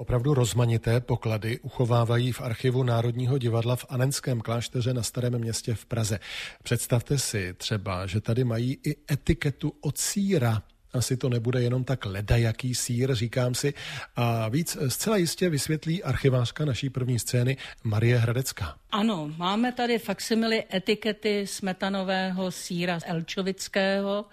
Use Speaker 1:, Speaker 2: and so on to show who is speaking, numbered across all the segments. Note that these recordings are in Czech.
Speaker 1: Opravdu rozmanité poklady uchovávají v archivu Národního divadla v Anenském klášteře na Starém městě v Praze. Představte si třeba, že tady mají i etiketu od síra. Asi to nebude jenom tak ledajaký sír, říkám si. A víc zcela jistě vysvětlí archivářka naší první scény Marie Hradecká.
Speaker 2: Ano, máme tady faksimily etikety smetanového síra Elčovického,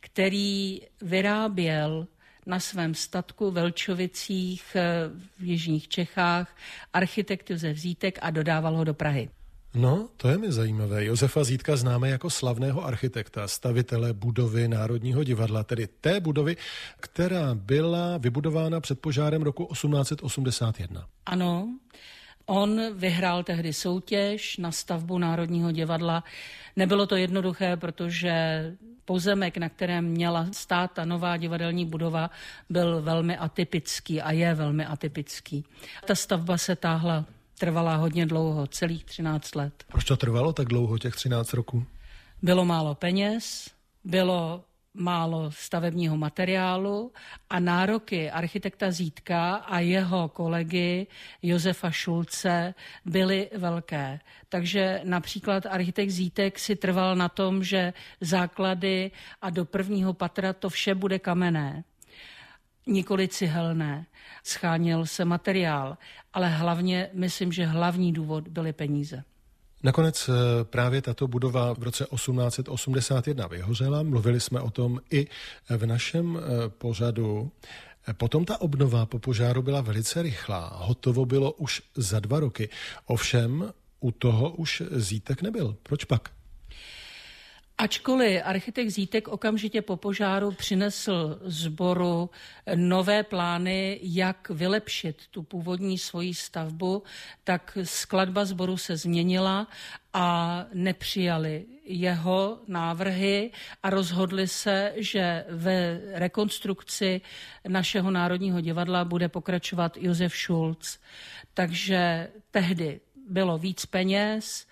Speaker 2: který vyráběl na svém statku v Elčovicích eh, v Jižních Čechách architekt Josef Zítek a dodával ho do Prahy.
Speaker 1: No, to je mi zajímavé. Josefa Zítka známe jako slavného architekta, stavitele budovy Národního divadla, tedy té budovy, která byla vybudována před požárem roku 1881.
Speaker 2: Ano, On vyhrál tehdy soutěž na stavbu Národního divadla. Nebylo to jednoduché, protože pozemek, na kterém měla stát ta nová divadelní budova, byl velmi atypický a je velmi atypický. Ta stavba se táhla, trvala hodně dlouho, celých 13 let.
Speaker 1: Proč to trvalo tak dlouho, těch 13 roků?
Speaker 2: Bylo málo peněz, bylo málo stavebního materiálu a nároky architekta Zítka a jeho kolegy Josefa Šulce byly velké. Takže například architekt Zítek si trval na tom, že základy a do prvního patra to vše bude kamenné nikoli cihelné. Scháněl se materiál, ale hlavně, myslím, že hlavní důvod byly peníze.
Speaker 1: Nakonec eh, právě tato budova v roce 1881 vyhořela. Mluvili jsme o tom i v našem eh, pořadu. Potom ta obnova po požáru byla velice rychlá. Hotovo bylo už za dva roky. Ovšem u toho už zítek nebyl. Proč pak?
Speaker 2: Ačkoliv architekt Zítek okamžitě po požáru přinesl zboru nové plány, jak vylepšit tu původní svoji stavbu, tak skladba zboru se změnila a nepřijali jeho návrhy a rozhodli se, že ve rekonstrukci našeho Národního divadla bude pokračovat Josef Schulz. Takže tehdy bylo víc peněz,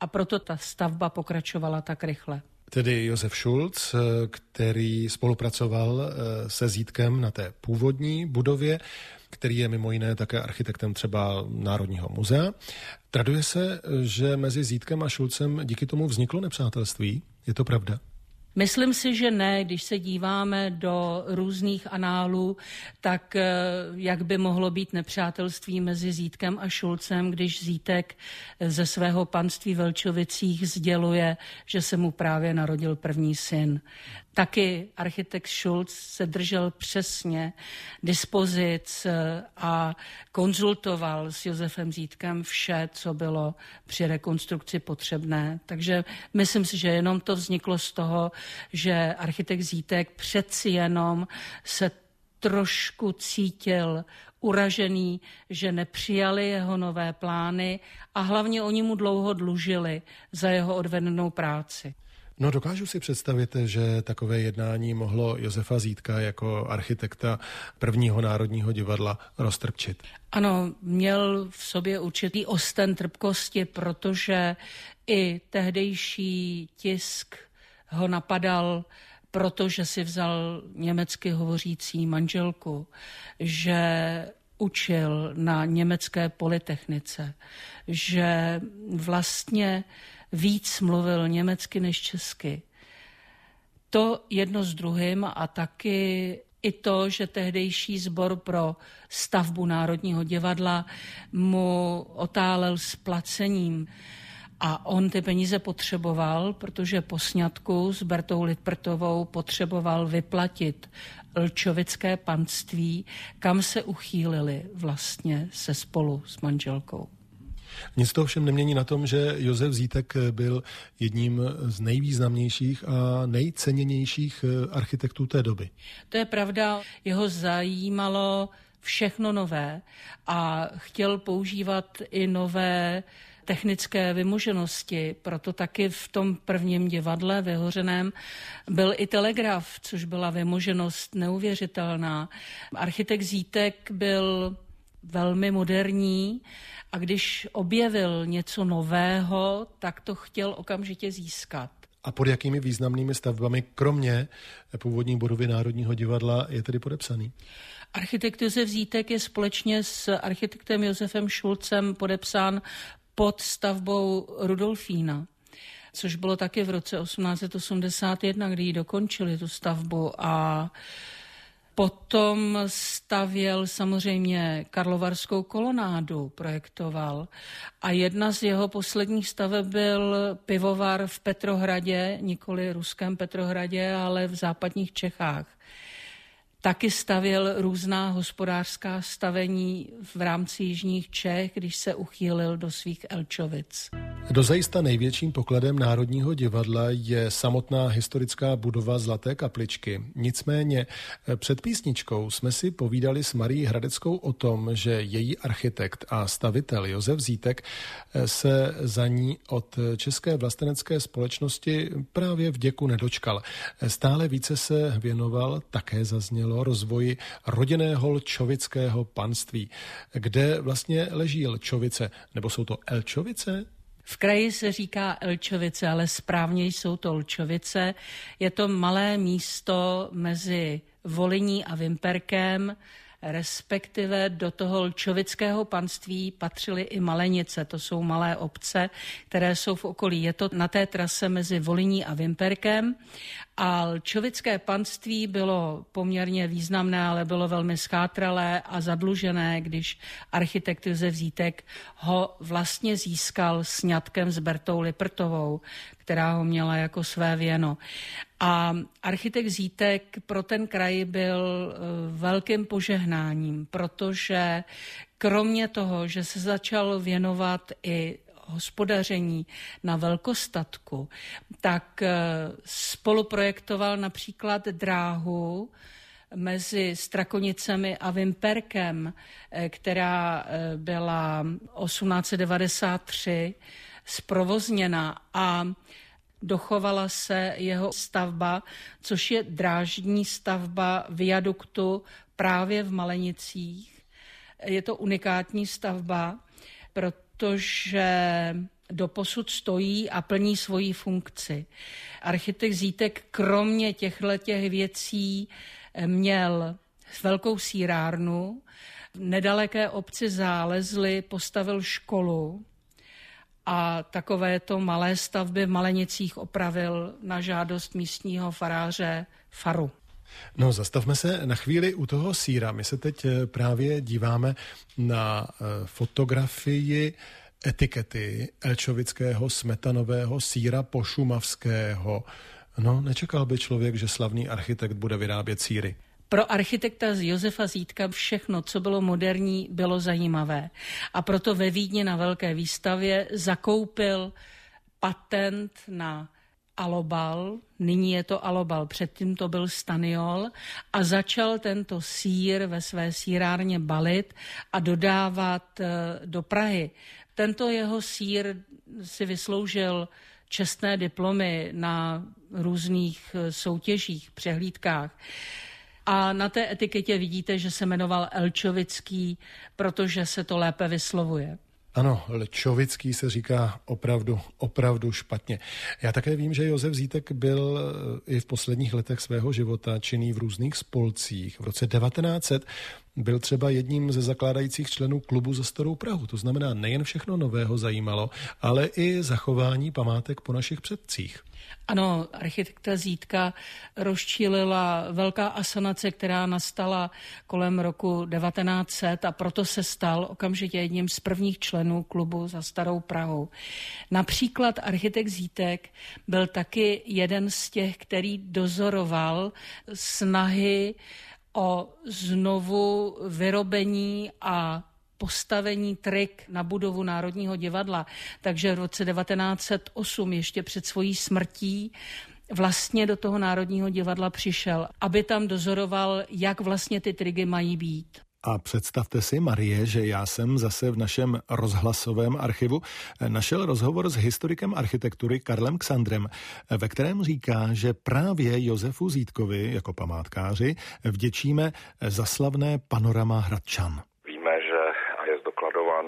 Speaker 2: a proto ta stavba pokračovala tak rychle.
Speaker 1: Tedy Josef Schulz, který spolupracoval eh, se Zítkem na té původní budově, který je mimo jiné také architektem třeba Národního muzea. Traduje se, že mezi Zítkem a Šulcem díky tomu vzniklo nepřátelství. Je to pravda?
Speaker 2: Myslím si, že ne. Když se díváme do různých análů, tak eh, jak by mohlo být nepřátelství mezi Zítkem a Šulcem, když Zítek ze svého panství Velčovicích sděluje, že se mu právě narodil první syn. Taky architekt Schulz se držel přesně dispozic eh, a konzultoval s Josefem Zítkem vše, co bylo při rekonstrukci potřebné. Takže myslím si, že jenom to vzniklo z toho, že architekt Zítek přeci jenom se trošku cítil uražený, že nepřijali jeho nové plány a hlavně oni mu dlouho dlužili za jeho odvedenou práci.
Speaker 1: No dokážu si představit, že takové jednání mohlo Josefa Zítka jako architekta prvního národního divadla roztrpčit.
Speaker 2: Ano, měl v sobě určitý osten trpkosti, protože i tehdejší tisk ho napadal protože si vzal německy hovořící manželku, že učil na německé polytechnice, že vlastně víc mluvil německy než česky. To jedno s druhým a taky i to, že tehdejší sbor pro stavbu Národního divadla mu otálel s placením. A on ty peníze potřeboval, protože po sňatku s Bertou Litprtovou potřeboval vyplatit Lčovické panství, kam se uchýlili vlastně se spolu s manželkou.
Speaker 1: Nic to všem nemění na tom, že Josef Zítek byl jedním z nejvýznamnějších a nejceněnějších eh, architektů té doby.
Speaker 2: To je pravda. Jeho zajímalo všechno nové a chtěl používat i nové technické vymoženosti. Proto taky v tom prvním divadle vyhořeném byl i telegraf, což byla vymoženost neuvěřitelná. Architekt Zítek byl velmi moderní a když objevil něco nového, tak to chtěl okamžitě získat.
Speaker 1: a pod jakými významnými stavbami, kromě původní budovy Národního divadla, je tedy podepsaný?
Speaker 2: Architekt Josef Zítek je společně s architektem Josefem Šulcem podepsán pod stavbou Rudolfína což bylo taky v roce 1881, kdy ji dokončili tu stavbu a Potom stavěl samozřejmě Karlovarskou kolonádu, projektoval. A jedna z jeho posledních staveb byl pivovar v Petrohradě, nikoli ruském Petrohradě, ale v západních Čechách. Taky stavěl různá hospodářská stavení v rámci Jižních Čech, když se uchýlil do svých Elčovic.
Speaker 1: Dozajista největším pokladem Národního divadla je samotná historická budova Zlaté kapličky. Nicméně eh, před písničkou jsme si povídali s Marí Hradeckou o tom, že její architekt a stavitel Josef Zítek eh, se za ní od České vlastenecké společnosti právě v děku nedočkal. Stále více se věnoval, také zaznělo, rozvoji rodinného lčovického panství. Kde vlastně leží Lčovice? Nebo jsou to Elčovice?
Speaker 2: V kraji se říká Elčovice, ale správně jsou to Lčovice. Je to malé místo mezi Voliní a Vimperkem, respektive do toho lčovického panství patřily i Malenice, to jsou malé obce, které jsou v okolí. Je to na té trase mezi Voliní a Vimperkem a lčovické panství bylo poměrně významné, ale bylo velmi schátralé a zadlužené, když architekt Josef Zítek ho vlastně získal sňatkem s Bertou Liprtovou, která ho měla jako své věno. A architekt Zítek pro ten kraj byl eh, velkým požehnáním, protože kromě toho, že se začal věnovat i hospodaření na velkostatku, tak eh, spoluprojektoval například dráhu mezi Strakonicemi a Vimperkem, eh, která byla 1893 zprovozněna a dochovala se jeho stavba, což je drážní stavba viaduktu právě v Malenicích. Je to unikátní stavba, protože doposud stojí a plní svoji funkci. Architekt Zítek kromě těchto těch věcí měl velkou sírárnu, v nedaleké obci Zálezli postavil školu, a takovéto malé stavby v Malenicích opravil na žádost místního faráře Faru.
Speaker 1: No, zastavme se na chvíli u toho síra. My se teď eh, právě díváme na eh, fotografii etikety elčovického smetanového síra pošumavského. No, nečekal by člověk, že slavný architekt bude vyrábět síry.
Speaker 2: Pro architekta z Josefa Zítka všechno, co bylo moderní, bylo zajímavé. A proto ve Vídni na velké výstavě zakoupil patent na alobal, nyní je to alobal, předtím to byl staniol a začal tento sír ve své sírárně balit a dodávat eh, do Prahy. Tento jeho sír si vysloužil čestné diplomy na různých eh, soutěžích, přehlídkách. A na té etiketě vidíte, že se jmenoval Elčovický, protože se to lépe vyslovuje.
Speaker 1: Ano, Lčovický se říká opravdu, opravdu špatně. Já také vím, že Josef Zítek byl eh, i v posledních letech svého života činný v různých spolcích. V roce 1900 byl třeba jedním ze zakládajících členů klubu za Starou Prahu. To znamená, nejen všechno nového zajímalo, ale i zachování památek po našich předcích.
Speaker 2: Ano, architekta Zítka rozčílila velká asanace, která nastala kolem roku 1900 a proto se stal okamžitě jedním z prvních členů klubu za Starou Prahou. Například architekt Zítek byl taky jeden z těch, který dozoroval snahy o znovu vyrobení a postavení trik na budovu Národního divadla. Takže v roce 1908, ještě před svojí smrtí, vlastně do toho Národního divadla přišel, aby tam dozoroval, jak vlastně ty triky mají být.
Speaker 1: A představte si, Marie, že já jsem zase v našem rozhlasovém archivu našel rozhovor s historikem architektury Karlem Ksandrem, ve kterém říká, že právě Josefu Zítkovi jako památkáři vděčíme za slavné panorama Hradčan
Speaker 3: Víme, že a je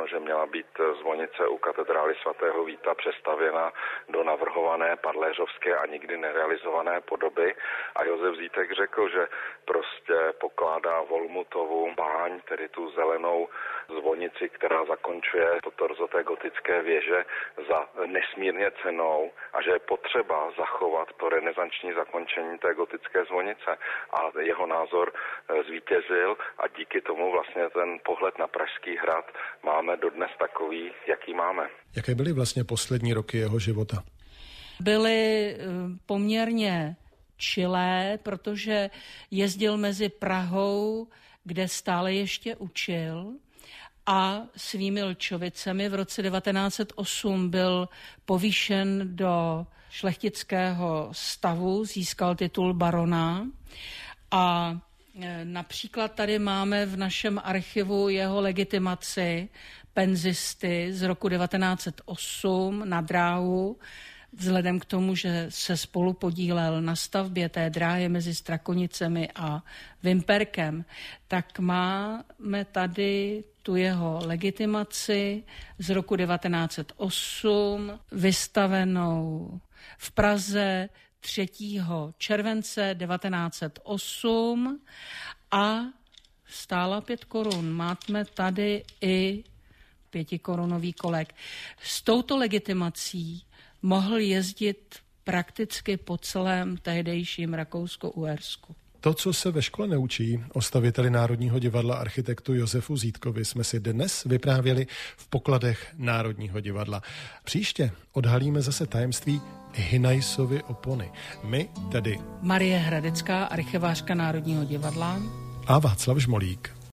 Speaker 3: zdokladováno, že měla být zvonice u katedrály svatého Víta přestavěna do navrhované padléřovské a nikdy nerealizované podoby. A Josef Zítek řekl, že prostě pokládá Volmutovu báň, tedy tu zelenou zvonici, která zakončuje to torzo té gotické věže za nesmírně cenou a že je potřeba zachovat to renesanční zakončení té gotické zvonice. A jeho názor eh, zvítězil a díky tomu vlastně ten pohled na Pražský hrad máme dodnes takový, jaký máme.
Speaker 1: Jaké byly vlastně poslední roky jeho života?
Speaker 2: Byly eh, poměrně čilé, protože jezdil mezi Prahou, kde stále ještě učil, a svými Lčovicemi. V roce 1908 byl povýšen do šlechtického stavu, získal titul barona a e, Například tady máme v našem archivu jeho legitimaci penzisty z roku 1908 na dráhu, vzhledem k tomu, že se spolu podílel na stavbě té dráhy mezi Strakonicemi a Vimperkem, tak máme tady tu jeho legitimaci z roku 1908 vystavenou v Praze 3. července 1908 a stála 5 korun. Máme tady i pětikorunový kolek. S touto legitimací mohl jezdit prakticky po celém tehdejším Rakousko-Uhersku.
Speaker 1: To, co se ve škole neučí o staviteli Národního divadla architektu Josefu Zítkovi, jsme si dnes vyprávěli v pokladech Národního divadla. Příště odhalíme zase tajemství Hinajsovy opony. My tedy
Speaker 2: Marie Hradecká, archivářka Národního divadla
Speaker 1: a Václav Žmolík.